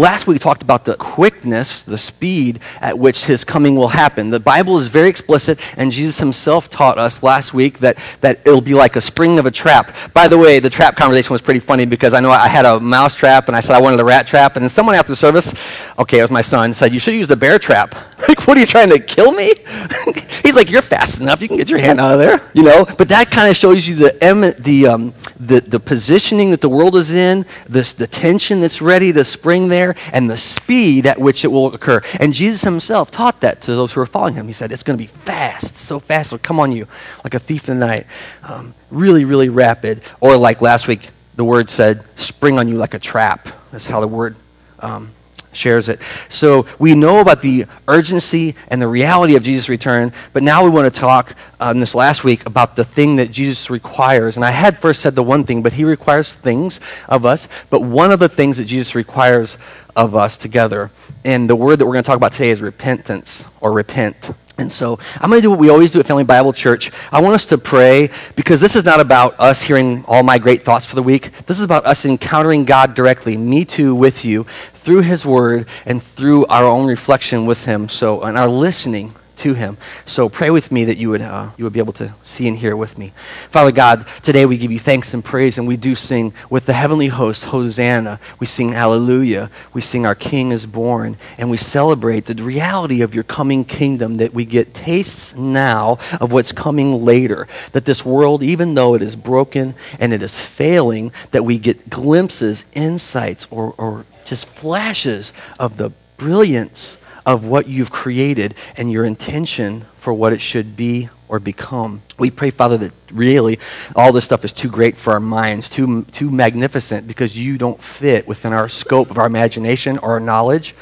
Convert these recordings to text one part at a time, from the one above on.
last week we talked about the quickness, the speed at which his coming will happen. The Bible is very explicit, and Jesus himself taught us last week that, that it'll be like a spring of a trap. By the way, the trap conversation was pretty funny because I know I had a mouse trap, and I said I wanted a rat trap, and then someone after the service, okay, it was my son, said, You should use the bear trap. like, what are you trying to kill me? He's like, You're fast enough. You can get your hand out of there, you know? But that kind of shows you the, the, um, the, the positioning that the world is in, this, the tension that's ready to spring there, and the speed at which it will occur. And Jesus himself taught that to those who were following him. He said, It's going to be fast, so fast, it'll come on you like a thief in the night. Um, really, really rapid. Or like last week, the word said, spring on you like a trap. That's how the word um, shares it. So we know about the urgency and the reality of Jesus' return, but now we want to talk um, this last week about the thing that Jesus requires. And I had first said the one thing, but he requires things of us. But one of the things that Jesus requires of us together, and the word that we're going to talk about today is repentance or repent. And so I'm going to do what we always do at Family Bible Church. I want us to pray because this is not about us hearing all my great thoughts for the week. This is about us encountering God directly, me too, with you, through His Word and through our own reflection with Him. So, and our listening to him. So pray with me that you would, uh, you would be able to see and hear with me. Father God, today we give you thanks and praise, and we do sing with the heavenly host, Hosanna. We sing Hallelujah. We sing Our King is born, and we celebrate the reality of your coming kingdom that we get tastes now of what's coming later. That this world, even though it is broken and it is failing, that we get glimpses, insights, or, or just flashes of the brilliance of what you've created and your intention for what it should be or become. We pray, Father, that really all this stuff is too great for our minds, too, too magnificent because you don't fit within our scope of our imagination or our knowledge.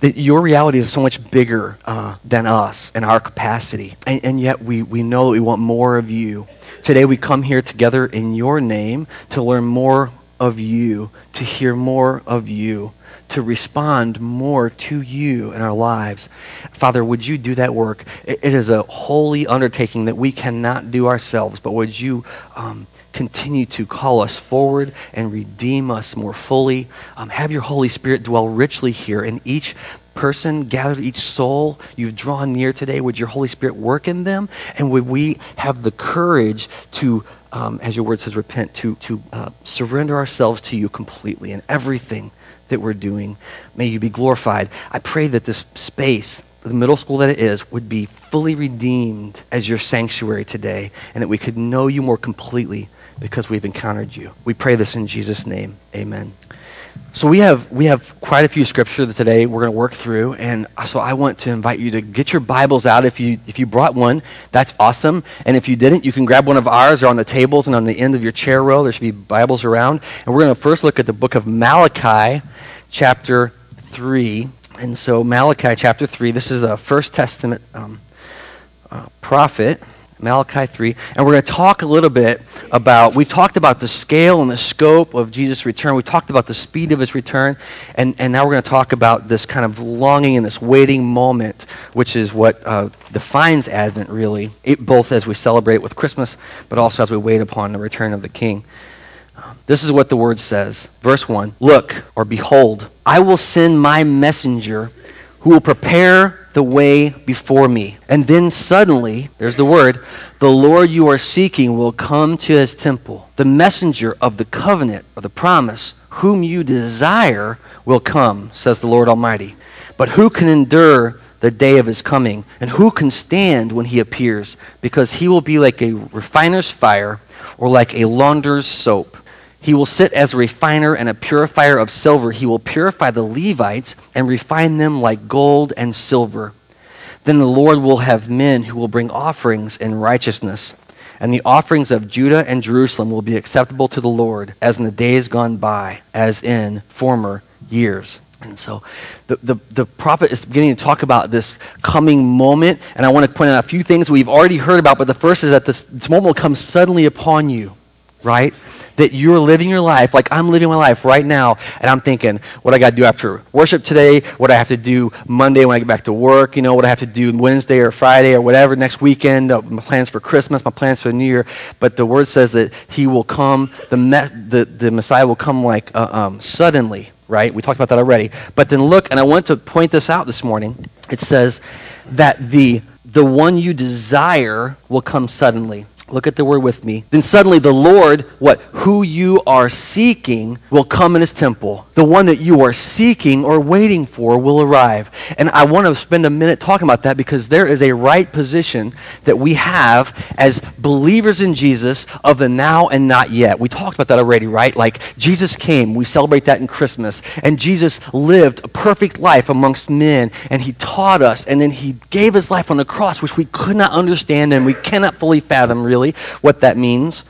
That your reality is so much bigger uh, than us and our capacity. And, and yet we, we know that we want more of you. Today we come here together in your name to learn more of you, to hear more of you to respond more to you in our lives. Father, would you do that work? it is a holy undertaking that we cannot do ourselves, but would you um, continue to call us forward and redeem us more fully? Um, have your Holy Spirit dwell richly here in each person, gathered each soul you've drawn near today. Would your Holy Spirit work in them? And would we have the courage to um, as your word says, repent, to, to uh, surrender ourselves to you completely in everything that we're doing. May you be glorified. I pray that this space, the middle school that it is, would be fully redeemed as your sanctuary today, and that we could know you more completely because we've encountered you. We pray this in Jesus' name. Amen. So we have we have quite a few scripture that today we're going to work through, and so I want to invite you to get your Bibles out. If you if you brought one, that's awesome. And if you didn't, you can grab one of ours. They're on the tables and on the end of your chair row. There should be Bibles around. And we're going to first look at the book of Malachi, chapter three. And so Malachi chapter three. This is a First Testament um, uh, prophet. Malachi 3. And we're going to talk a little bit about, we've talked about the scale and the scope of Jesus' return. We talked about the speed of his return. And, and now we're going to talk about this kind of longing and this waiting moment, which is what uh, defines Advent, really, it, both as we celebrate with Christmas, but also as we wait upon the return of the King. This is what the word says. Verse 1 Look, or behold, I will send my messenger who will prepare the way before me. And then suddenly, there's the word, the Lord you are seeking will come to his temple. The messenger of the covenant or the promise, whom you desire, will come, says the Lord Almighty. But who can endure the day of his coming? And who can stand when he appears? Because he will be like a refiner's fire or like a launderer's soap. He will sit as a refiner and a purifier of silver. He will purify the Levites and refine them like gold and silver. Then the Lord will have men who will bring offerings in righteousness. And the offerings of Judah and Jerusalem will be acceptable to the Lord, as in the days gone by, as in former years. And so the, the, the, prophet is beginning to talk about this coming moment. And I want to point out a few things we've already heard about, but the first is that this, this moment will come suddenly upon you right? That you're living your life like I'm living my life right now, and I'm thinking, what I got to do after worship today, what I have to do Monday when I get back to work, you know, what I have to do Wednesday or Friday or whatever next weekend, uh, my plans for Christmas, my plans for the New Year. But the Word says that He will come, the, me- the, the Messiah will come like uh, um, suddenly right? We talked about that already. But then look, and I want to point this out this morning. It says that the the one you desire will come suddenly. Look at the word with me. Then suddenly the Lord, what? Who you are seeking will come in his temple. The one that you are seeking or waiting for will arrive. And I want to spend a minute talking about that because there is a right position that we have as believers in Jesus of the now and not yet. We talked about that already, right? Like Jesus came, we celebrate that in Christmas. And Jesus lived a perfect life amongst men and he taught us and then he gave his life on the cross which we could not understand and we cannot fully fathom really really what that means.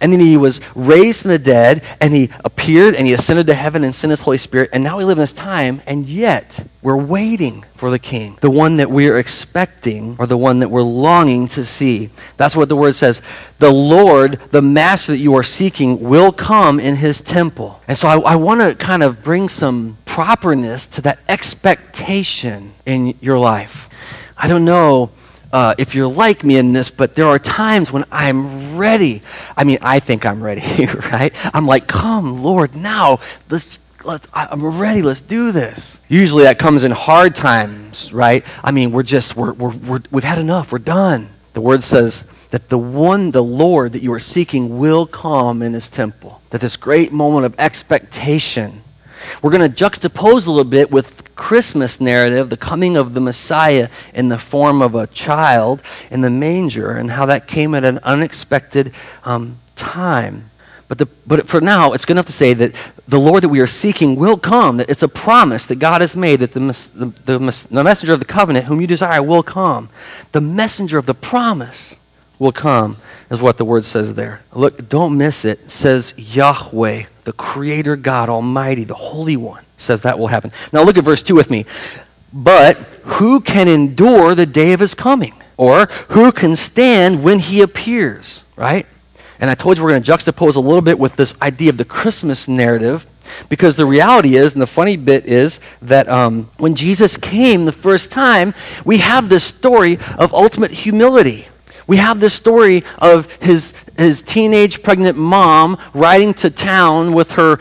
And then he was raised from the dead, and he appeared, and he ascended to heaven and sent his Holy Spirit. And now we live in this time, and yet we're waiting for the King, the one that we're expecting, or the one that we're longing to see. That's what the word says. The Lord, the Master that you are seeking, will come in his temple. And so I, I want to kind of bring some properness to that expectation in your life. I don't know uh, if you're like me in this, but there are times when I'm ready. I mean, I think I'm ready, right? I'm like, come, Lord, now. Let's, let's, I'm ready. Let's do this. Usually that comes in hard times, right? I mean, we're just, we're, we're, we're, we've had enough. We're done. The word says that the one, the Lord that you are seeking will come in his temple. That this great moment of expectation we're going to juxtapose a little bit with Christmas narrative, the coming of the Messiah in the form of a child in the manger, and how that came at an unexpected um, time. But, the, but for now, it's good enough to say that the Lord that we are seeking will come, that it's a promise that God has made, that the, the, the, the messenger of the covenant, whom you desire, will come. The messenger of the promise will come, is what the word says there. Look, don't miss it. It says Yahweh the Creator God Almighty, the Holy One, says that will happen. Now look at verse 2 with me. But who can endure the day of his coming? Or who can stand when he appears? Right? And I told you we're going to juxtapose a little bit with this idea of the Christmas narrative. Because the reality is, and the funny bit is, that um, when Jesus came the first time, we have this story of ultimate humility. We have this story of his, his teenage pregnant mom riding to town with her,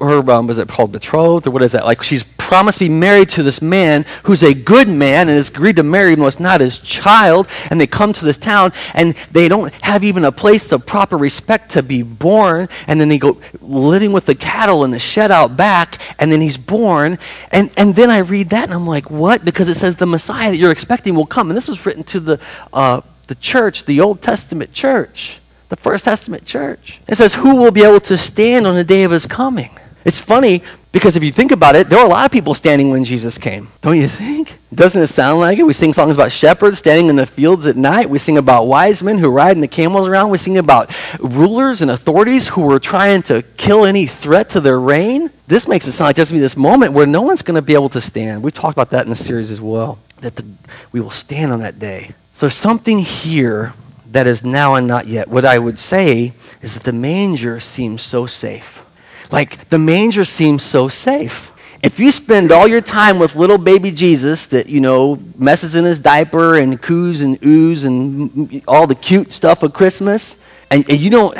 her um, was it called betrothed or what is that? Like she's promised to be married to this man who's a good man and has agreed to marry even though it's not his child. And they come to this town and they don't have even a place of proper respect to be born. And then they go living with the cattle in the shed out back. And then he's born. And, and then I read that and I'm like, what? Because it says the Messiah that you're expecting will come. And this was written to the uh, the church, the Old Testament church, the First Testament church. It says, Who will be able to stand on the day of his coming? It's funny because if you think about it, there were a lot of people standing when Jesus came. Don't you think? Doesn't it sound like it? We sing songs about shepherds standing in the fields at night. We sing about wise men who ride in the camels around. We sing about rulers and authorities who were trying to kill any threat to their reign. This makes it sound like there's going to be this moment where no one's going to be able to stand. We talked about that in the series as well, that the, we will stand on that day. So there's something here that is now and not yet. What I would say is that the manger seems so safe. Like the manger seems so safe. If you spend all your time with little baby Jesus that, you know, messes in his diaper and coos and oohs and all the cute stuff of Christmas, and, and you don't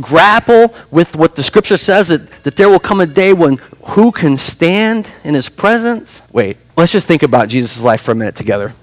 grapple with what the scripture says that, that there will come a day when who can stand in his presence? Wait, let's just think about Jesus' life for a minute together.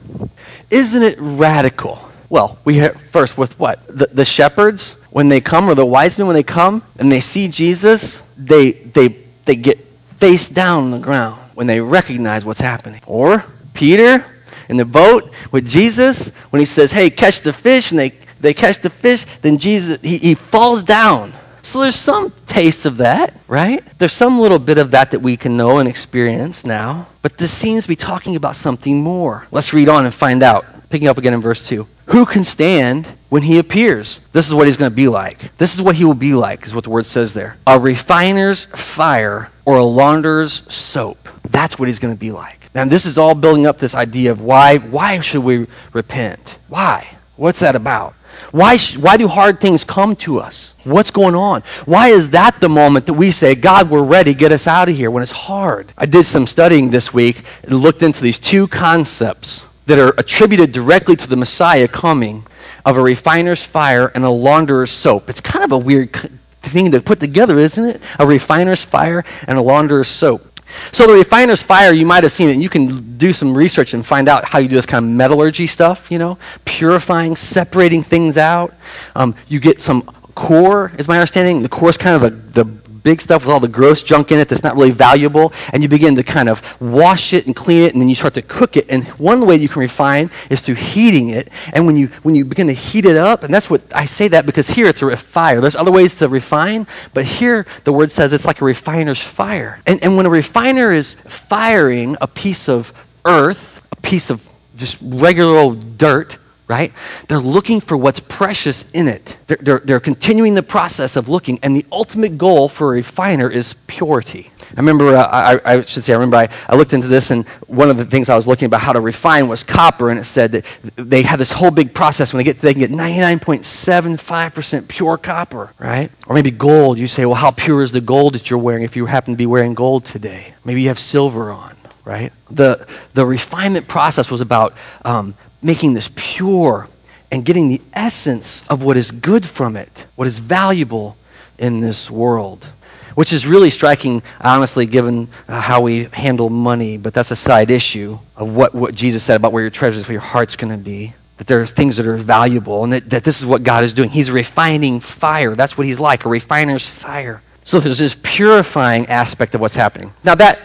Isn't it radical? Well, we first with what? The, the shepherds, when they come, or the wise men, when they come and they see Jesus, they, they, they get face down on the ground when they recognize what's happening. Or Peter in the boat with Jesus, when he says, hey, catch the fish, and they, they catch the fish, then Jesus, he, he falls down. So there's some taste of that, right? There's some little bit of that that we can know and experience now. But this seems to be talking about something more. Let's read on and find out. Picking up again in verse 2. Who can stand when he appears? This is what he's going to be like. This is what he will be like, is what the word says there. A refiner's fire or a launderer's soap. That's what he's going to be like. And this is all building up this idea of why, why should we repent? Why? What's that about? Why, sh- why do hard things come to us? What's going on? Why is that the moment that we say, God, we're ready, get us out of here when it's hard? I did some studying this week and looked into these two concepts that are attributed directly to the Messiah coming of a refiner's fire and a launderer's soap. It's kind of a weird thing to put together, isn't it? A refiner's fire and a launderer's soap. So the refiner's fire, you might have seen it. You can do some research and find out how you do this kind of metallurgy stuff, you know, purifying, separating things out. Um, you get some core, is my understanding. The core is kind of the, the big stuff with all the gross junk in it that's not really valuable, and you begin to kind of wash it and clean it, and then you start to cook it. And one way you can refine is through heating it. And when you when you begin to heat it up, and that's what I say that because here it's a fire. There's other ways to refine, but here the word says it's like a refiner's fire. And and when a refiner is firing a piece of earth, a piece of just regular old dirt, right? They're looking for what's precious in it. They're, they're, they're, continuing the process of looking, and the ultimate goal for a refiner is purity. I remember, uh, I, I, should say, I remember I, I looked into this, and one of the things I was looking about how to refine was copper, and it said that they have this whole big process when they get, they can get 99.75% pure copper, right? Or maybe gold. You say, well, how pure is the gold that you're wearing if you happen to be wearing gold today? Maybe you have silver on right? The, the refinement process was about um, making this pure and getting the essence of what is good from it, what is valuable in this world. Which is really striking, honestly, given uh, how we handle money, but that's a side issue of what, what Jesus said about where your treasures, where your heart's going to be. That there are things that are valuable, and that, that this is what God is doing. He's refining fire. That's what He's like, a refiner's fire. So there's this purifying aspect of what's happening. Now, that,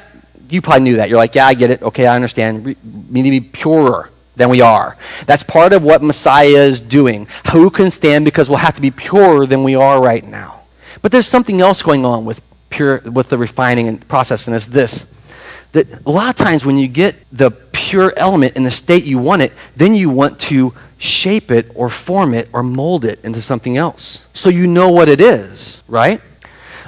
you probably knew that. You're like, yeah, I get it. Okay, I understand. We need to be purer than we are. That's part of what Messiah is doing. Who can stand because we'll have to be purer than we are right now. But there's something else going on with pure with the refining and process, and it's this. That a lot of times when you get the pure element in the state you want it, then you want to shape it or form it or mold it into something else. So you know what it is, right?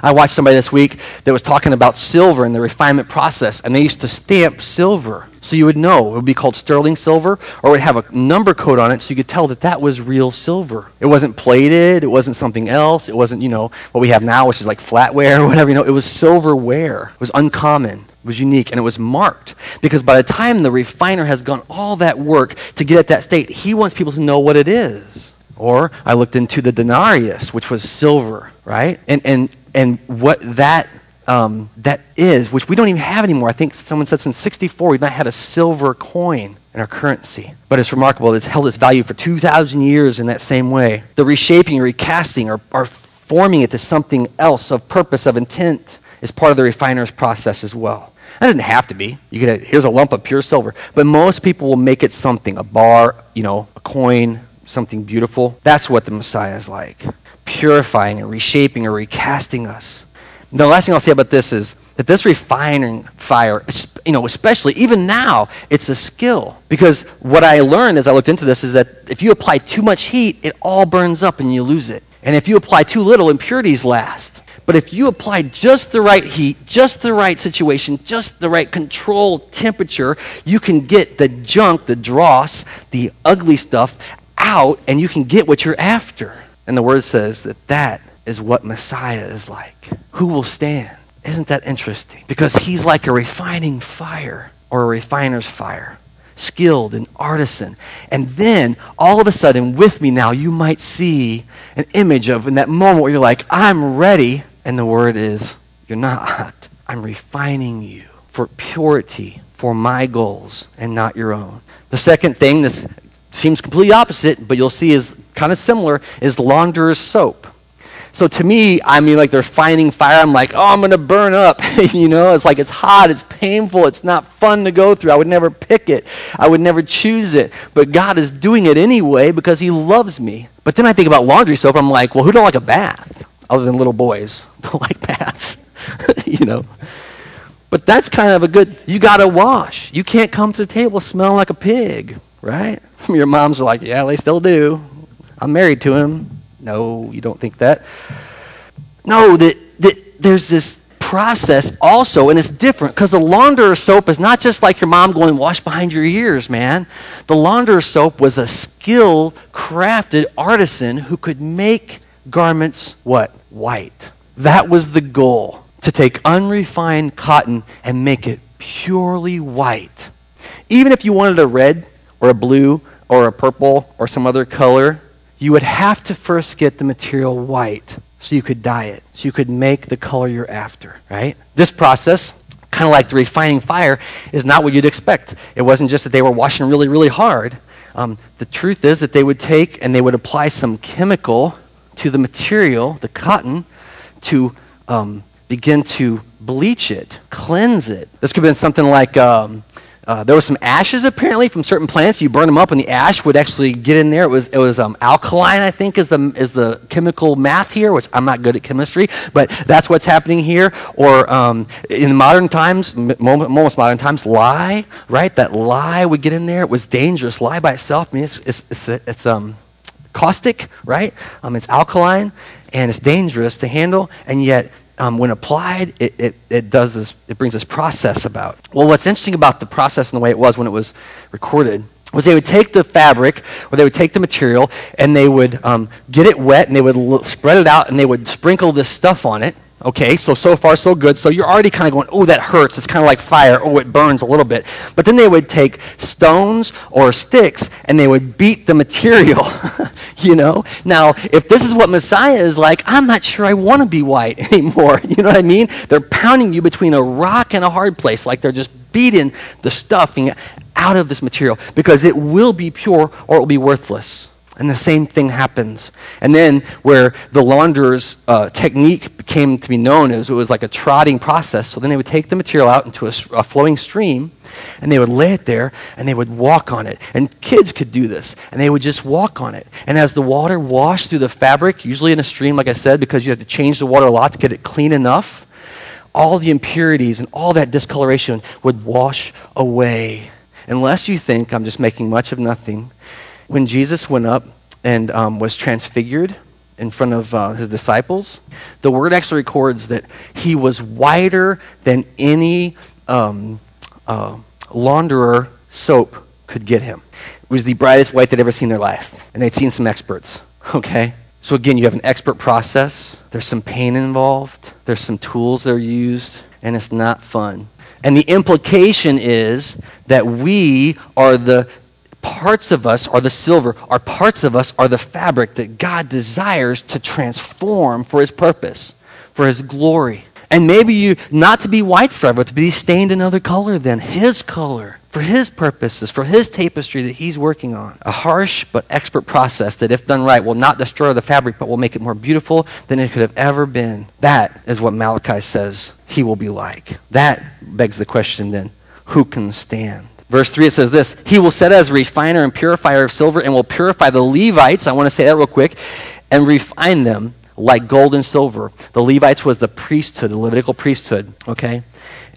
I watched somebody this week that was talking about silver and the refinement process, and they used to stamp silver. So you would know. It would be called sterling silver, or it would have a number code on it so you could tell that that was real silver. It wasn't plated, it wasn't something else, it wasn't, you know, what we have now, which is like flatware or whatever. You know, it was silverware. It was uncommon. It was unique and it was marked because by the time the refiner has gone all that work to get at that state, he wants people to know what it is. Or I looked into the denarius, which was silver, right? And, and and what that um, that is, which we don't even have anymore. I think someone said since 64 we've not had a silver coin in our currency. But it's remarkable that it's held its value for 2,000 years in that same way. The reshaping, recasting, or, or forming it to something else of purpose, of intent, is part of the refiner's process as well. That doesn't have to be. You could here's a lump of pure silver, but most people will make it something, a bar, you know, a coin, something beautiful. That's what the Messiah is like purifying and reshaping or recasting us. And the last thing I'll say about this is that this refining fire, you know, especially even now, it's a skill. Because what I learned as I looked into this is that if you apply too much heat, it all burns up and you lose it. And if you apply too little, impurities last. But if you apply just the right heat, just the right situation, just the right control temperature, you can get the junk, the dross, the ugly stuff out, and you can get what you're after. And the word says that that is what Messiah is like. Who will stand? Isn't that interesting? Because he's like a refining fire or a refiner's fire, skilled and artisan. And then all of a sudden, with me now, you might see an image of in that moment where you're like, I'm ready. And the word is, You're not. I'm refining you for purity, for my goals, and not your own. The second thing, this seems completely opposite, but you'll see is kind of similar, is launderer's soap. So to me, I mean, like they're finding fire. I'm like, oh, I'm going to burn up. you know, it's like it's hot, it's painful, it's not fun to go through. I would never pick it, I would never choose it. But God is doing it anyway because He loves me. But then I think about laundry soap. I'm like, well, who don't like a bath? Other than little boys don't like baths, you know. But that's kind of a good, you got to wash. You can't come to the table smelling like a pig, right? Your moms are like, yeah, they still do. I'm married to him. No, you don't think that. No, that, that there's this process also, and it's different because the launderer soap is not just like your mom going wash behind your ears, man. The launderer soap was a skilled, crafted artisan who could make garments what? White. That was the goal to take unrefined cotton and make it purely white. Even if you wanted a red or a blue or a purple or some other color, you would have to first get the material white. so you could dye it, so you could make the color you're after, right? This process, kind of like the refining fire, is not what you'd expect. It wasn't just that they were washing really, really hard. Um, the truth is that they would take and they would apply some chemical to the material, the cotton, to um, begin to bleach it, cleanse it. This could have been something like um, uh, there was some ashes apparently from certain plants. You burn them up, and the ash would actually get in there. It was it was um, alkaline, I think, is the is the chemical math here, which I'm not good at chemistry, but that's what's happening here. Or um, in modern times, most modern times, lye, right? That lye would get in there. It was dangerous. Lye by itself, I mean, it's it's it's, it's um, caustic, right? Um, it's alkaline and it's dangerous to handle, and yet um, when applied, it, it, it does this, it brings this process about. Well, what's interesting about the process and the way it was when it was recorded was they would take the fabric or they would take the material and they would um, get it wet and they would l- spread it out and they would sprinkle this stuff on it Okay, so so far so good. So you're already kind of going, oh, that hurts. It's kind of like fire. Oh, it burns a little bit. But then they would take stones or sticks and they would beat the material. you know? Now, if this is what Messiah is like, I'm not sure I want to be white anymore. You know what I mean? They're pounding you between a rock and a hard place, like they're just beating the stuffing out of this material because it will be pure or it will be worthless. And the same thing happens. And then, where the launderer's uh, technique came to be known as it was like a trotting process. So then they would take the material out into a, a, flowing stream, and they would lay it there, and they would walk on it. And kids could do this, and they would just walk on it. And as the water washed through the fabric, usually in a stream, like I said, because you have to change the water a lot to get it clean enough, all the impurities and all that discoloration would wash away. Unless you think I'm just making much of nothing when Jesus went up and um, was transfigured in front of uh, his disciples, the word actually records that he was whiter than any um, uh, launderer soap could get him. It was the brightest white they'd ever seen in their life. And they'd seen some experts, okay? So again, you have an expert process. There's some pain involved. There's some tools that are used, and it's not fun. And the implication is that we are the parts of us are the silver, our parts of us are the fabric that God desires to transform for his purpose, for his glory. And maybe you, not to be white forever, but to be stained another color than his color, for his purposes, for his tapestry that he's working on. A harsh but expert process that, if done right, will not destroy the fabric, but will make it more beautiful than it could have ever been. That is what Malachi says he will be like. That begs the question then who can stand? Verse 3, it says this He will set as a refiner and purifier of silver and will purify the Levites. I want to say that real quick. And refine them like gold and silver. The Levites was the priesthood, the Levitical priesthood. Okay?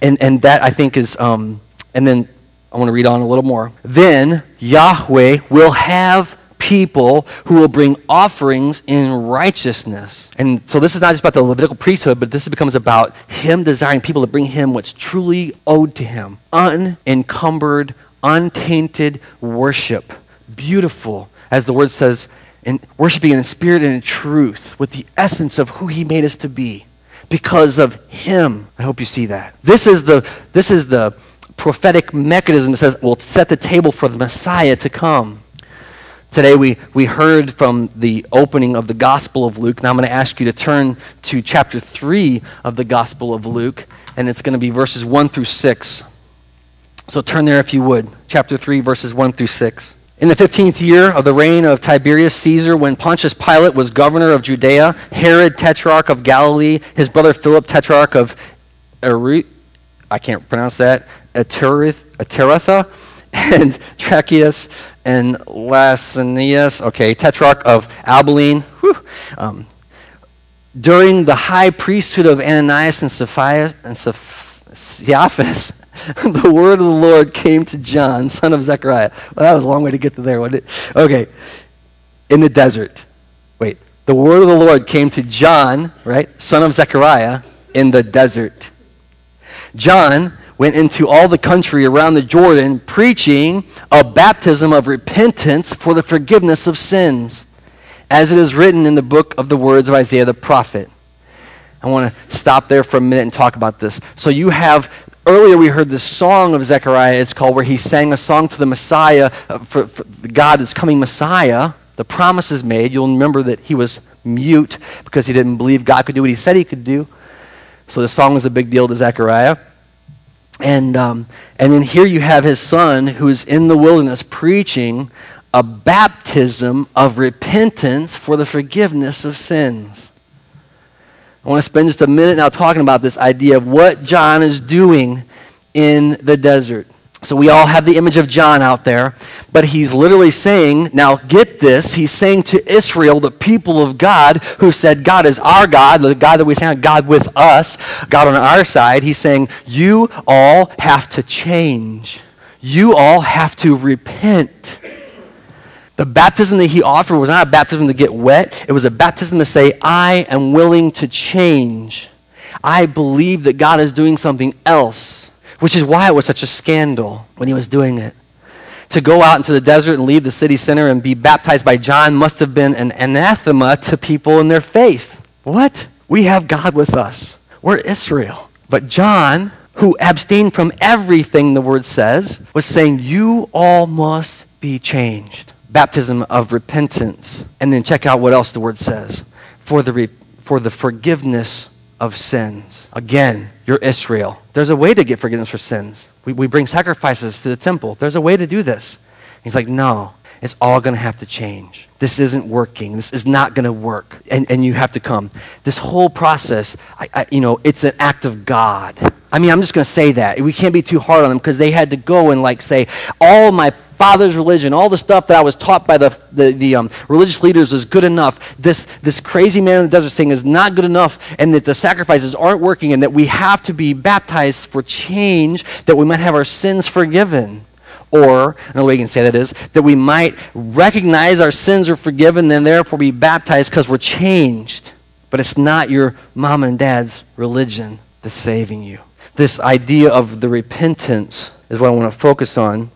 And, and that, I think, is. Um, and then I want to read on a little more. Then Yahweh will have people who will bring offerings in righteousness. And so this is not just about the Levitical priesthood, but this becomes about him desiring people to bring him what's truly owed to him unencumbered, untainted worship. Beautiful, as the word says, in worshiping in spirit and in truth, with the essence of who he made us to be. Because of him. I hope you see that. This is the, this is the prophetic mechanism that says, we'll set the table for the Messiah to come. Today we, we heard from the opening of the Gospel of Luke. Now I'm going to ask you to turn to chapter 3 of the Gospel of Luke, and it's going to be verses 1 through 6. So turn there if you would. Chapter 3, verses 1 through 6. In the 15th year of the reign of Tiberius Caesar, when Pontius Pilate was governor of Judea, Herod, tetrarch of Galilee, his brother Philip, tetrarch of Eri- I can't pronounce that, Ataratha, and Tracheus and Lysanias, okay, tetrarch of Abilene. Um, during the high priesthood of Ananias and Sapphira, and the word of the Lord came to John, son of Zechariah. Well, that was a long way to get to there, wasn't it? Okay. In the desert. Wait. The word of the Lord came to John, right, son of Zechariah, in the desert. John went into all the country around the Jordan preaching a baptism of repentance for the forgiveness of sins, as it is written in the book of the words of Isaiah the prophet. I want to stop there for a minute and talk about this. So you have earlier we heard the song of Zechariah. It's called where he sang a song to the Messiah, uh, for, for God is coming Messiah. The promise is made. You'll remember that he was mute because he didn't believe God could do what he said he could do. So the song was a big deal to Zechariah. And, um, and then here you have his son who's in the wilderness preaching a baptism of repentance for the forgiveness of sins. I want to spend just a minute now talking about this idea of what John is doing in the desert. So we all have the image of John out there, but he's literally saying, now get this, he's saying to Israel, the people of God who said, God is our God, the God that we say, God with us, God on our side, he's saying, you all have to change. You all have to repent. The baptism that he offered was not a baptism to get wet, it was a baptism to say, I am willing to change. I believe that God is doing something else which is why it was such a scandal when he was doing it. To go out into the desert and leave the city center and be baptized by John must have been an anathema to people in their faith. What? We have God with us. We're Israel. But John, who abstained from everything the word says, was saying, You all must be changed. Baptism of repentance. And then check out what else the word says for the, re- for the forgiveness of sins. Again, you're Israel. There's a way to get forgiveness for sins. We, we bring sacrifices to the temple. There's a way to do this. He's like, no, it's all going to have to change. This isn't working. This is not going to work. And, and you have to come. This whole process, I, I, you know, it's an act of God. I mean, I'm just going to say that. We can't be too hard on them because they had to go and like say, all my father's religion, all the stuff that I was taught by the, the, the um, religious leaders is good enough. This, this crazy man in the desert saying is not good enough, and that the sacrifices aren't working, and that we have to be baptized for change, that we might have our sins forgiven. Or, another way you can say that is, that we might recognize our sins are forgiven and therefore be baptized because we're changed. But it's not your mom and dad's religion that's saving you. This idea of the repentance is what I want to focus on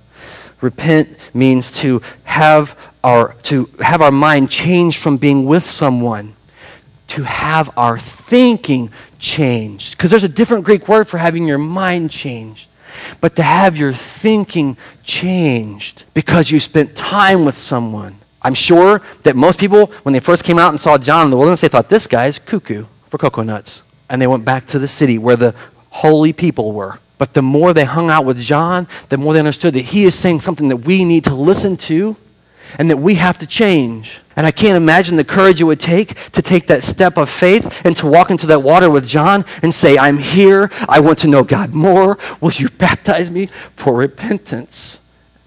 Repent means to have our, to have our mind changed from being with someone to have our thinking changed. Because there's a different Greek word for having your mind changed. But to have your thinking changed because you spent time with someone. I'm sure that most people, when they first came out and saw John in the wilderness, they thought, this guy's cuckoo for coconuts. And they went back to the city where the holy people were. But the more they hung out with John, the more they understood that he is saying something that we need to listen to and that we have to change. And I can't imagine the courage it would take to take that step of faith and to walk into that water with John and say, I'm here. I want to know God more. Will you baptize me for repentance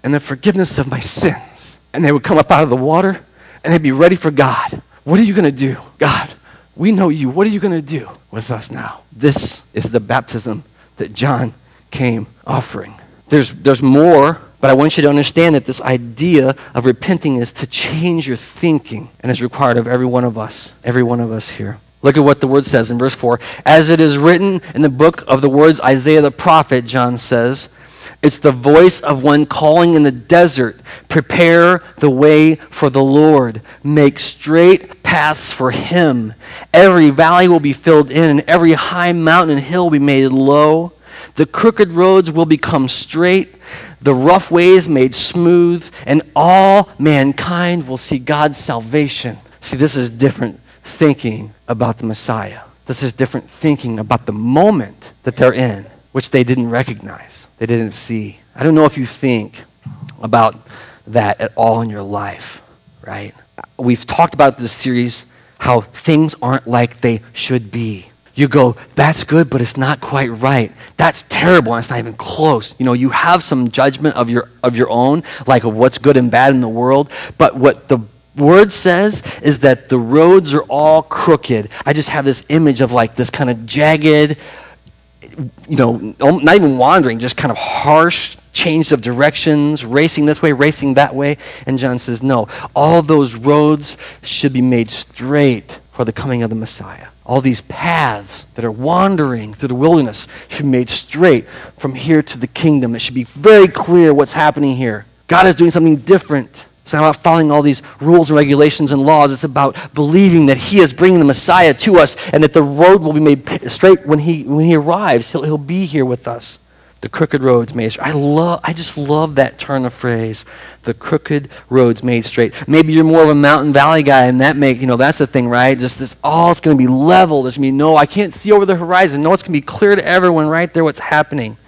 and the forgiveness of my sins? And they would come up out of the water and they'd be ready for God. What are you going to do? God, we know you. What are you going to do with us now? This is the baptism that John came offering. There's, there's more, but I want you to understand that this idea of repenting is to change your thinking and is required of every one of us, every one of us here. Look at what the word says in verse 4. As it is written in the book of the words Isaiah the prophet, John says, it's the voice of one calling in the desert, prepare the way for the Lord, make straight paths for him. Every valley will be filled in, and every high mountain and hill will be made low. The crooked roads will become straight, the rough ways made smooth, and all mankind will see God's salvation. See, this is different thinking about the Messiah. This is different thinking about the moment that they're in, which they didn't recognize, they didn't see. I don't know if you think about that at all in your life, right? We've talked about this series how things aren't like they should be you go, that's good, but it's not quite right. That's terrible, and it's not even close. You know, you have some judgment of your, of your own, like of what's good and bad in the world, but what the word says is that the roads are all crooked. I just have this image of like this kind of jagged, you know, not even wandering, just kind of harsh change of directions, racing this way, racing that way. And John says, no, all those roads should be made straight for the coming of the Messiah all these paths that are wandering through the wilderness should be made straight from here to the kingdom. It should be very clear what's happening here. God is doing something different. It's not about following all these rules and regulations and laws. It's about believing that He is bringing the Messiah to us and that the road will be made straight when He, when he arrives. He'll, he'll be here with us The crooked roads made straight. I love I just love that turn of phrase. The crooked roads made straight. Maybe you're more of a mountain valley guy and that make, you know, that's the thing, right? Just this oh, it's gonna be level. There's gonna be no I can't see over the horizon. No, it's gonna be clear to everyone right there what's happening.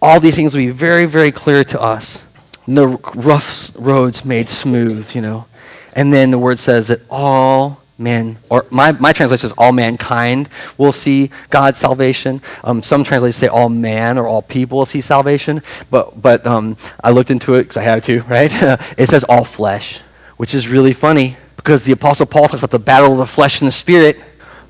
All these things will be very, very clear to us. The rough roads made smooth, you know. And then the word says that all men, or my, my translation says all mankind will see God's salvation. Um, some translations say all man or all people will see salvation. But, but um, I looked into it because I had to, right? it says all flesh, which is really funny because the Apostle Paul talks about the battle of the flesh and the spirit.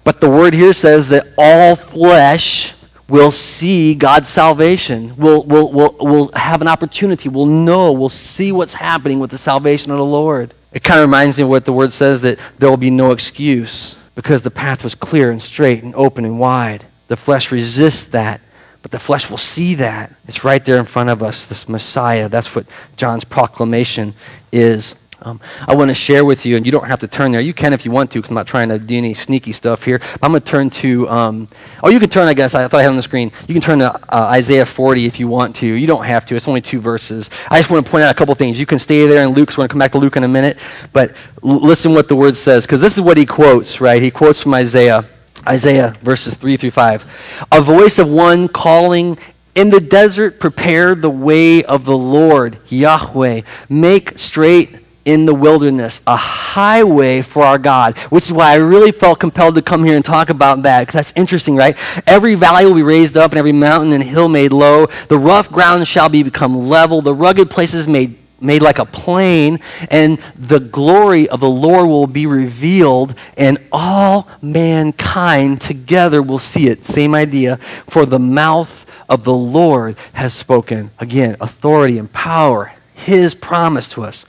But the word here says that all flesh will see God's salvation. We'll, we'll, we'll, we'll have an opportunity. We'll know. We'll see what's happening with the salvation of the Lord. It kind of reminds me of what the word says that there will be no excuse because the path was clear and straight and open and wide. The flesh resists that, but the flesh will see that. It's right there in front of us, this Messiah. That's what John's proclamation is. Um, I want to share with you, and you don't have to turn there. You can if you want to, because I'm not trying to do any sneaky stuff here. I'm going to turn to, um, oh, you can turn, I guess. I thought I had on the screen. You can turn to uh, Isaiah 40 if you want to. You don't have to. It's only two verses. I just want to point out a couple things. You can stay there in Luke, we're going to come back to Luke in a minute. But l- listen what the word says, because this is what he quotes, right? He quotes from Isaiah. Isaiah verses 3 through 5. A voice of one calling in the desert, prepare the way of the Lord, Yahweh. Make straight in the wilderness, a highway for our God, which is why I really felt compelled to come here and talk about that, because that's interesting, right? Every valley will be raised up, and every mountain and hill made low. The rough ground shall be become level, the rugged places made made like a plain, and the glory of the Lord will be revealed, and all mankind together will see it. Same idea. For the mouth of the Lord has spoken. Again, authority and power, his promise to us.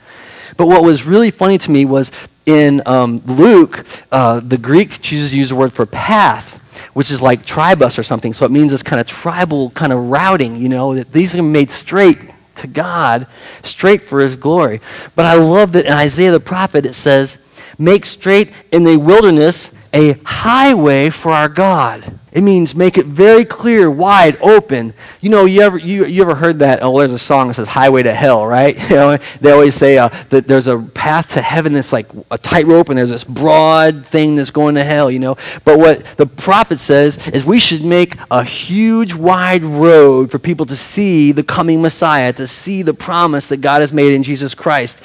But what was really funny to me was in um, Luke, uh, the Greek chooses to use the word for path, which is like tribus or something. So it means this kind of tribal kind of routing, you know, that these are made straight to God, straight for his glory. But I love that in Isaiah the prophet it says, make straight in the wilderness a highway for our God. It means make it very clear, wide, open. You know, you ever, you, you ever heard that? Oh, there's a song that says Highway to Hell, right? You know, they always say uh, that there's a path to heaven that's like a tightrope and there's this broad thing that's going to hell, you know. But what the prophet says is we should make a huge, wide road for people to see the coming Messiah, to see the promise that God has made in Jesus Christ.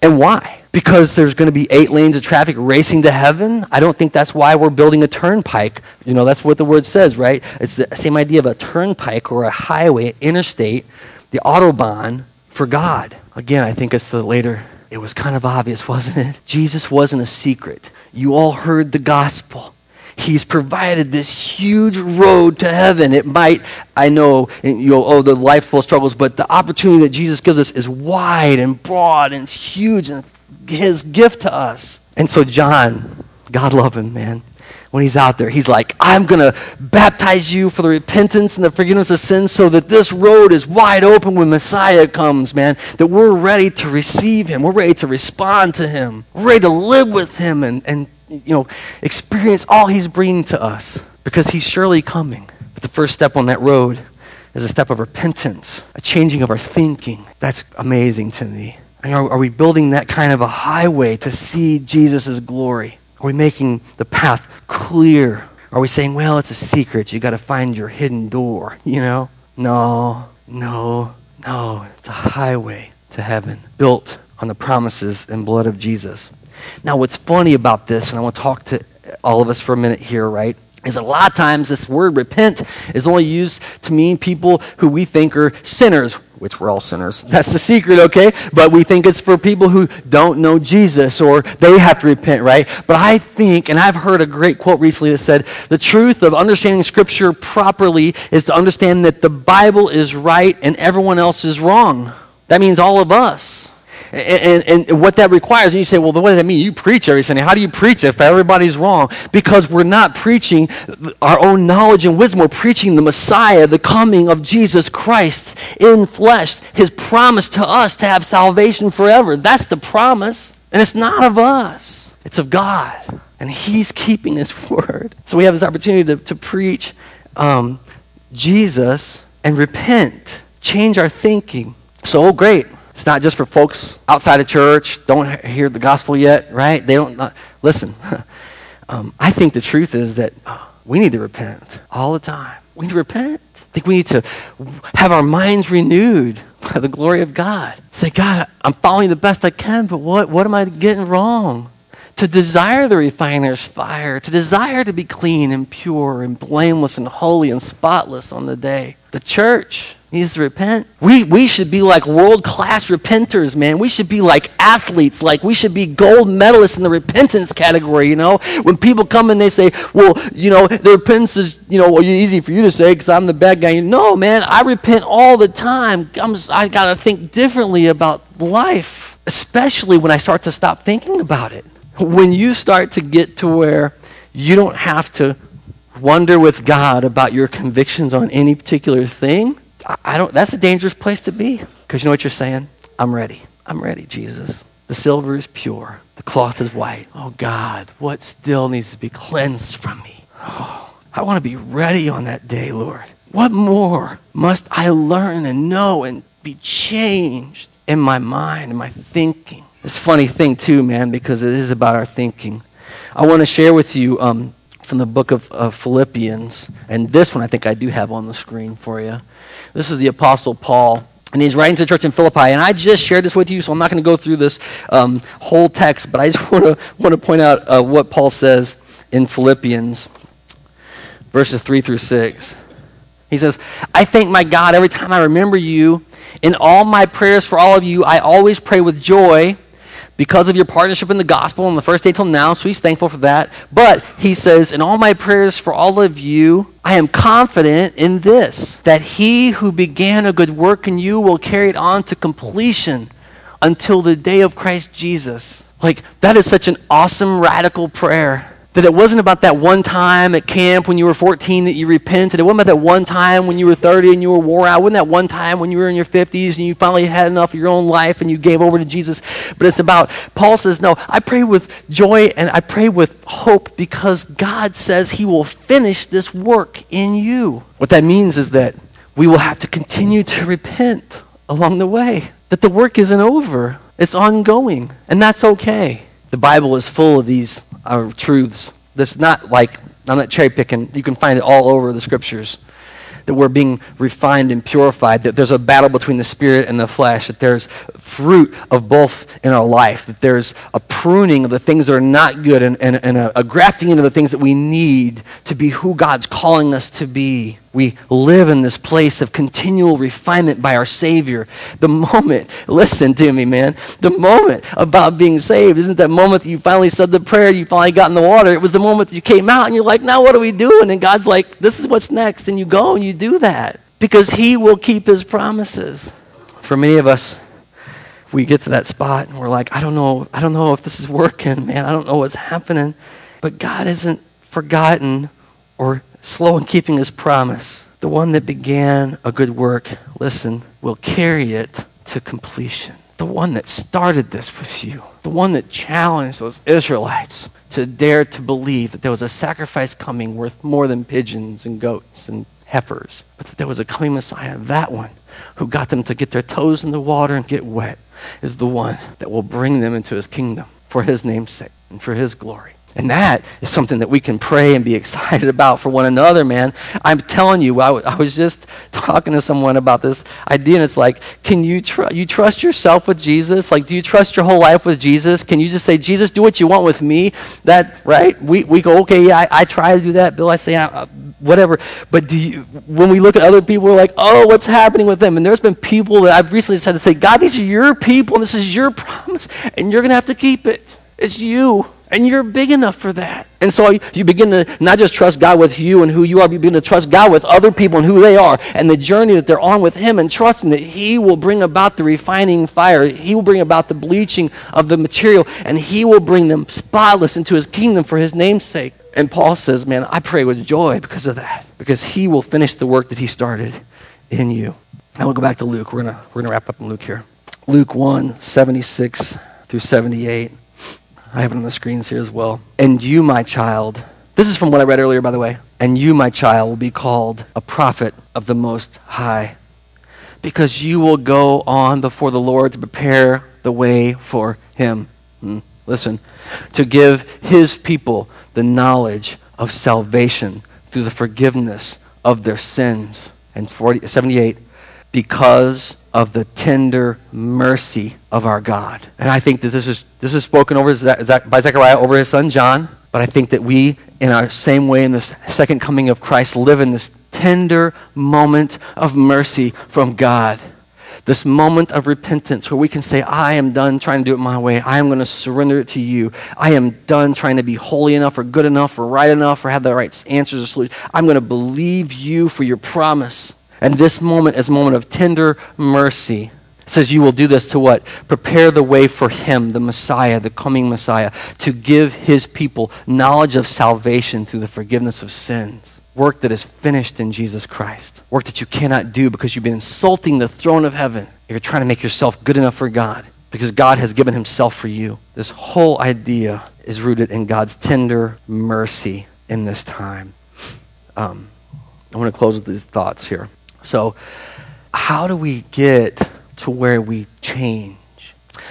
And why? Because there's going to be eight lanes of traffic racing to heaven. I don't think that's why we're building a turnpike. You know, that's what the word says, right? It's the same idea of a turnpike or a highway, interstate, the Autobahn for God. Again, I think it's the later. It was kind of obvious, wasn't it? Jesus wasn't a secret. You all heard the gospel. He's provided this huge road to heaven. It might, I know, you know, oh, the life full of struggles, but the opportunity that Jesus gives us is wide and broad and huge and his gift to us. And so, John, God love him, man. When he's out there, he's like, I'm going to baptize you for the repentance and the forgiveness of sins so that this road is wide open when Messiah comes, man. That we're ready to receive him. We're ready to respond to him. We're ready to live with him and, and you know, experience all he's bringing to us because he's surely coming. But the first step on that road is a step of repentance, a changing of our thinking. That's amazing to me. Are, are we building that kind of a highway to see Jesus' glory? Are we making the path clear? Are we saying, well, it's a secret. You got to find your hidden door, you know? No, no, no. It's a highway to heaven built on the promises and blood of Jesus. Now, what's funny about this, and I want to talk to all of us for a minute here, right? Is a lot of times this word repent is only used to mean people who we think are sinners which we're all sinners. That's the secret, okay? But we think it's for people who don't know Jesus or they have to repent, right? But I think, and I've heard a great quote recently that said, the truth of understanding Scripture properly is to understand that the Bible is right and everyone else is wrong. That means all of us. And, and, and, what that requires, and you say, well, what does that mean? You preach every Sunday. How do you preach if everybody's wrong? Because we're not preaching our own knowledge and wisdom. We're preaching the Messiah, the coming of Jesus Christ in flesh, his promise to us to have salvation forever. That's the promise. And it's not of us, it's of God. And he's keeping his word. So we have this opportunity to, to preach um, Jesus and repent, change our thinking. So, oh, great. It's not just for folks outside of church, don't hear the gospel yet, right? They don't, not, listen. um, I think the truth is that uh, we need to repent all the time. We need to repent. I think we need to have our minds renewed by the glory of God. Say, God, I'm following the best I can, but what, what am I getting wrong? To desire the refiner's fire, to desire to be clean and pure and blameless and holy and spotless on the day. The church needs to repent. We, we should be like world class repenters, man. We should be like athletes. Like we should be gold medalists in the repentance category, you know? When people come and they say, well, you know, the repentance is, you know, well, easy for you to say because I'm the bad guy. No, man, I repent all the time. I'm just, I got to think differently about life, especially when I start to stop thinking about it. When you start to get to where you don't have to wonder with God about your convictions on any particular thing, I don't, that's a dangerous place to be. Because you know what you're saying? I'm ready. I'm ready, Jesus. The silver is pure. The cloth is white. Oh, God, what still needs to be cleansed from me? Oh, I want to be ready on that day, Lord. What more must I learn and know and be changed in my mind and my thinking? It's a funny thing, too, man, because it is about our thinking. I want to share with you um, from the book of, of Philippians, and this one I think I do have on the screen for you. This is the Apostle Paul. And he's writing to the church in Philippi. And I just shared this with you, so I'm not going to go through this um, whole text, but I just want to, want to point out uh, what Paul says in Philippians, verses 3 through 6. He says, I thank my God every time I remember you. In all my prayers for all of you, I always pray with joy because of your partnership in the gospel on the first day till now, so he's thankful for that. But he says, In all my prayers for all of you, I am confident in this, that he who began a good work in you will carry it on to completion until the day of Christ Jesus. Like, that is such an awesome, radical prayer. That it wasn't about that one time at camp when you were 14 that you repented. It wasn't about that one time when you were 30 and you were wore out. It wasn't that one time when you were in your 50s and you finally had enough of your own life and you gave over to Jesus. But it's about, Paul says, no, I pray with joy and I pray with hope because God says he will finish this work in you. What that means is that we will have to continue to repent along the way. That the work isn't over. It's ongoing. And that's okay. The Bible is full of these are truths. That's not like, I'm not cherry picking. You can find it all over the scriptures. That we're being refined and purified, that there's a battle between the spirit and the flesh, that there's fruit of both in our life, that there's a pruning of the things that are not good and, and, and a, a grafting into the things that we need to be who God's calling us to be we live in this place of continual refinement by our Savior. The moment, listen to me, man, the moment about being saved isn't that moment that you finally said the prayer, you finally got in the water. It was the moment that you came out and you're like, now what are we doing? And God's like, this is what's next. And you go and you do that because He will keep His promises. For many of us, we get to that spot and we're like, I don't know, I don't know if this is working, man. I don't know what's happening. But God isn't forgotten or slow in keeping his promise. The one that began a good work, listen, will carry it to completion. The one that started this with you, the one that challenged those Israelites to dare to believe that there was a sacrifice coming worth more than pigeons and goats and heifers, but that there was a coming Messiah, that one who got them to get their toes in the water and get wet, is the one that will bring them into his kingdom for his name's sake and for his glory. And that is something that we can pray and be excited about for one another, man. I'm telling you, I, w- I was just talking to someone about this idea, and it's like, can you, tr- you trust yourself with Jesus? Like, do you trust your whole life with Jesus? Can you just say, Jesus, do what you want with me? That, right? We, we go, okay, yeah, I, I try to do that. Bill, I say, uh, whatever. But do you, when we look at other people, we're like, oh, what's happening with them? And there's been people that I've recently just had to say, God, these are your people, and this is your promise, and you're going to have to keep it. It's you. And you're big enough for that. And so you begin to not just trust God with you and who you are, you begin to trust God with other people and who they are and the journey that they're on with Him and trusting that He will bring about the refining fire. He will bring about the bleaching of the material and He will bring them spotless into His kingdom for His name's sake. And Paul says, Man, I pray with joy because of that, because He will finish the work that He started in you. Now we'll go back to Luke. We're going we're gonna wrap up in Luke here. Luke 1 76 through 78. I have it on the screens here as well. And you, my child, this is from what I read earlier, by the way. And you, my child, will be called a prophet of the Most High, because you will go on before the Lord to prepare the way for him. Hmm. Listen, to give his people the knowledge of salvation through the forgiveness of their sins. And 40, 78, because of the tender mercy of our God. And I think that this is, this is spoken over by Zechariah over his son John. But I think that we, in our same way, in this second coming of Christ, live in this tender moment of mercy from God. This moment of repentance where we can say, I am done trying to do it my way. I am going to surrender it to you. I am done trying to be holy enough or good enough or right enough or have the right answers or solutions. I'm going to believe you for your promise. And this moment is a moment of tender mercy. It says you will do this to what? Prepare the way for him, the Messiah, the coming Messiah, to give his people knowledge of salvation through the forgiveness of sins. Work that is finished in Jesus Christ. Work that you cannot do because you've been insulting the throne of heaven if you're trying to make yourself good enough for God because God has given himself for you. This whole idea is rooted in God's tender mercy in this time. Um, I want to close with these thoughts here. So, how do we get to where we change?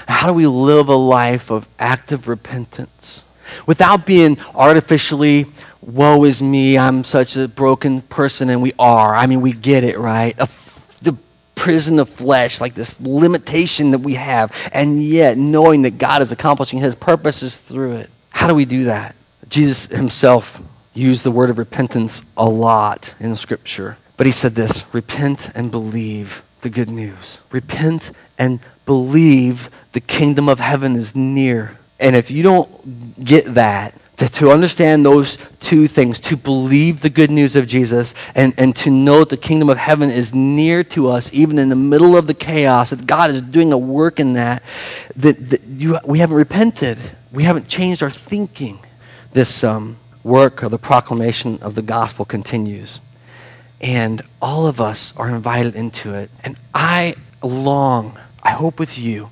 How do we live a life of active repentance without being artificially, woe is me, I'm such a broken person, and we are. I mean, we get it, right? A, the prison of flesh, like this limitation that we have, and yet knowing that God is accomplishing his purposes through it. How do we do that? Jesus himself used the word of repentance a lot in scripture. But he said this repent and believe the good news. Repent and believe the kingdom of heaven is near. And if you don't get that, that to understand those two things, to believe the good news of Jesus and, and to know that the kingdom of heaven is near to us, even in the middle of the chaos, that God is doing a work in that, that, that you, we haven't repented. We haven't changed our thinking. This um, work of the proclamation of the gospel continues. And all of us are invited into it. And I long, I hope with you,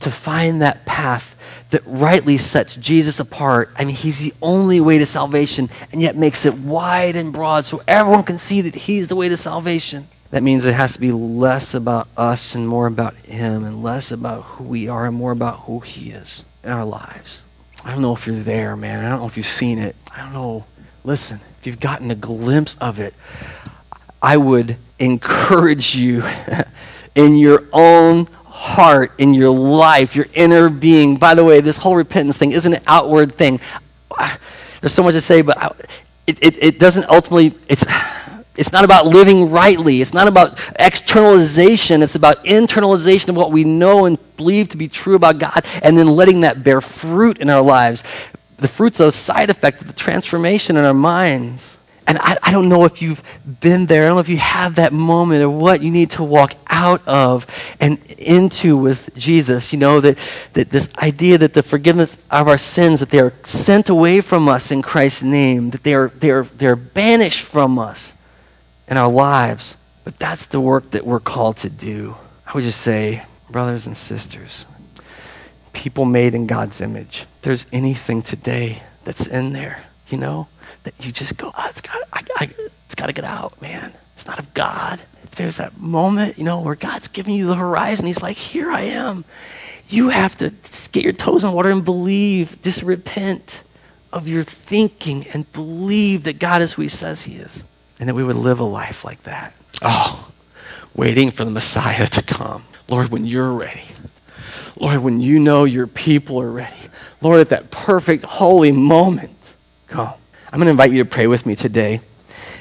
to find that path that rightly sets Jesus apart. I mean, he's the only way to salvation, and yet makes it wide and broad so everyone can see that he's the way to salvation. That means it has to be less about us and more about him, and less about who we are and more about who he is in our lives. I don't know if you're there, man. I don't know if you've seen it. I don't know. Listen, if you've gotten a glimpse of it, I would encourage you in your own heart, in your life, your inner being. By the way, this whole repentance thing isn't an outward thing. There's so much to say, but it, it, it doesn't ultimately, it's, it's not about living rightly. It's not about externalization. It's about internalization of what we know and believe to be true about God and then letting that bear fruit in our lives. The fruit's a side effect of the transformation in our minds. And I, I, don't know if you've been there. I don't know if you have that moment of what you need to walk out of and into with Jesus. You know, that, that this idea that the forgiveness of our sins, that they are sent away from us in Christ's name, that they are, they are, they are banished from us in our lives. But that's the work that we're called to do. I would just say, brothers and sisters, people made in God's image, there's anything today that's in there, you know, that you just go, oh, it's got, I, I, it's got to get out, man. It's not of God. If there's that moment, you know, where God's giving you the horizon, He's like, here I am. You have to get your toes in water and believe. Just repent of your thinking and believe that God is who He says He is, and that we would live a life like that. Oh, waiting for the Messiah to come. Lord, when you're ready. Lord, when you know your people are ready. Lord, at that perfect, holy moment, come. I'm going to invite you to pray with me today.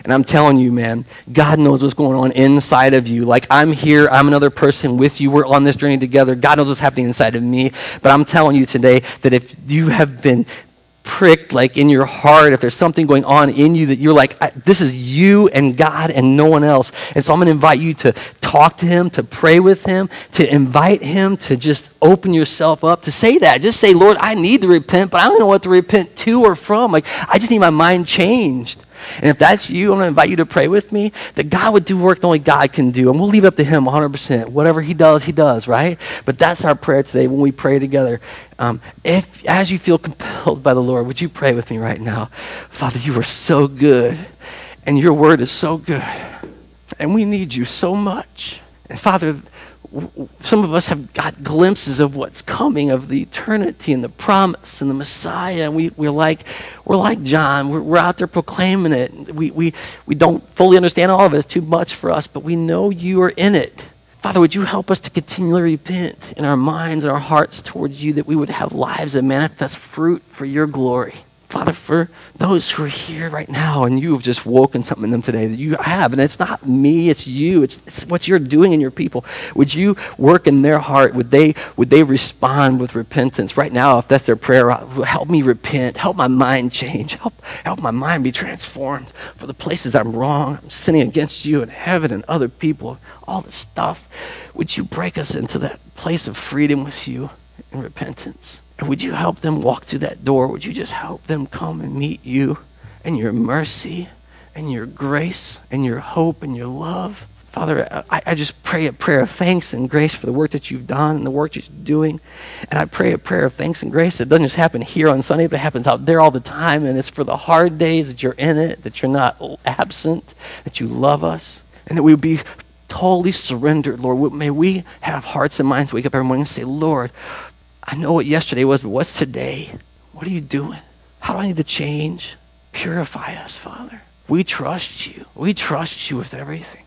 And I'm telling you, man, God knows what's going on inside of you. Like, I'm here, I'm another person with you. We're on this journey together. God knows what's happening inside of me. But I'm telling you today that if you have been pricked like in your heart, if there's something going on in you that you're like, this is you and God and no one else. And so I'm going to invite you to talk to Him, to pray with Him, to invite Him to just open yourself up, to say that. Just say, Lord, I need to repent, but I don't know what to repent to or from. Like, I just need my mind changed. And if that's you, I'm going to invite you to pray with me that God would do work that only God can do. And we'll leave it up to Him 100%. Whatever He does, He does, right? But that's our prayer today when we pray together. Um, if, as you feel compelled by the Lord, would you pray with me right now? Father, you are so good, and your word is so good, and we need you so much. And Father, some of us have got glimpses of what's coming, of the eternity and the promise and the Messiah. And we, we're, like, we're like John. We're, we're out there proclaiming it. We, we, we don't fully understand all of it. It's too much for us, but we know you are in it. Father, would you help us to continually repent in our minds and our hearts towards you that we would have lives that manifest fruit for your glory? Father, for those who are here right now and you have just woken something in them today that you have, and it's not me, it's you, it's, it's what you're doing in your people. Would you work in their heart? Would they, would they respond with repentance? Right now, if that's their prayer, uh, help me repent, help my mind change, help, help my mind be transformed for the places I'm wrong, I'm sinning against you and heaven and other people, all this stuff. Would you break us into that place of freedom with you and repentance? And would you help them walk through that door? Would you just help them come and meet you and your mercy and your grace and your hope and your love? Father, I, I, just pray a prayer of thanks and grace for the work that you've done and the work that you're doing. And I pray a prayer of thanks and grace that doesn't just happen here on Sunday, but it happens out there all the time. And it's for the hard days that you're in it, that you're not absent, that you love us, and that we would be totally surrendered, Lord. May we have hearts and minds wake up every morning and say, Lord, I know what yesterday was, but what's today? What are you doing? How do I need to change? Purify us, Father. We trust you. We trust you with everything.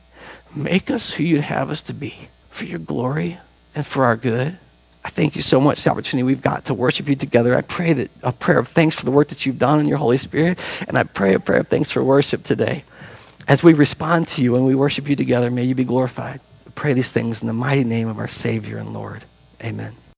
Make us who you'd have us to be for your glory and for our good. I thank you so much for the opportunity we've got to worship you together. I pray that a prayer of thanks for the work that you've done in your Holy Spirit, and I pray a prayer of thanks for worship today. As we respond to you and we worship you together, may you be glorified. I pray these things in the mighty name of our Savior and Lord. Amen.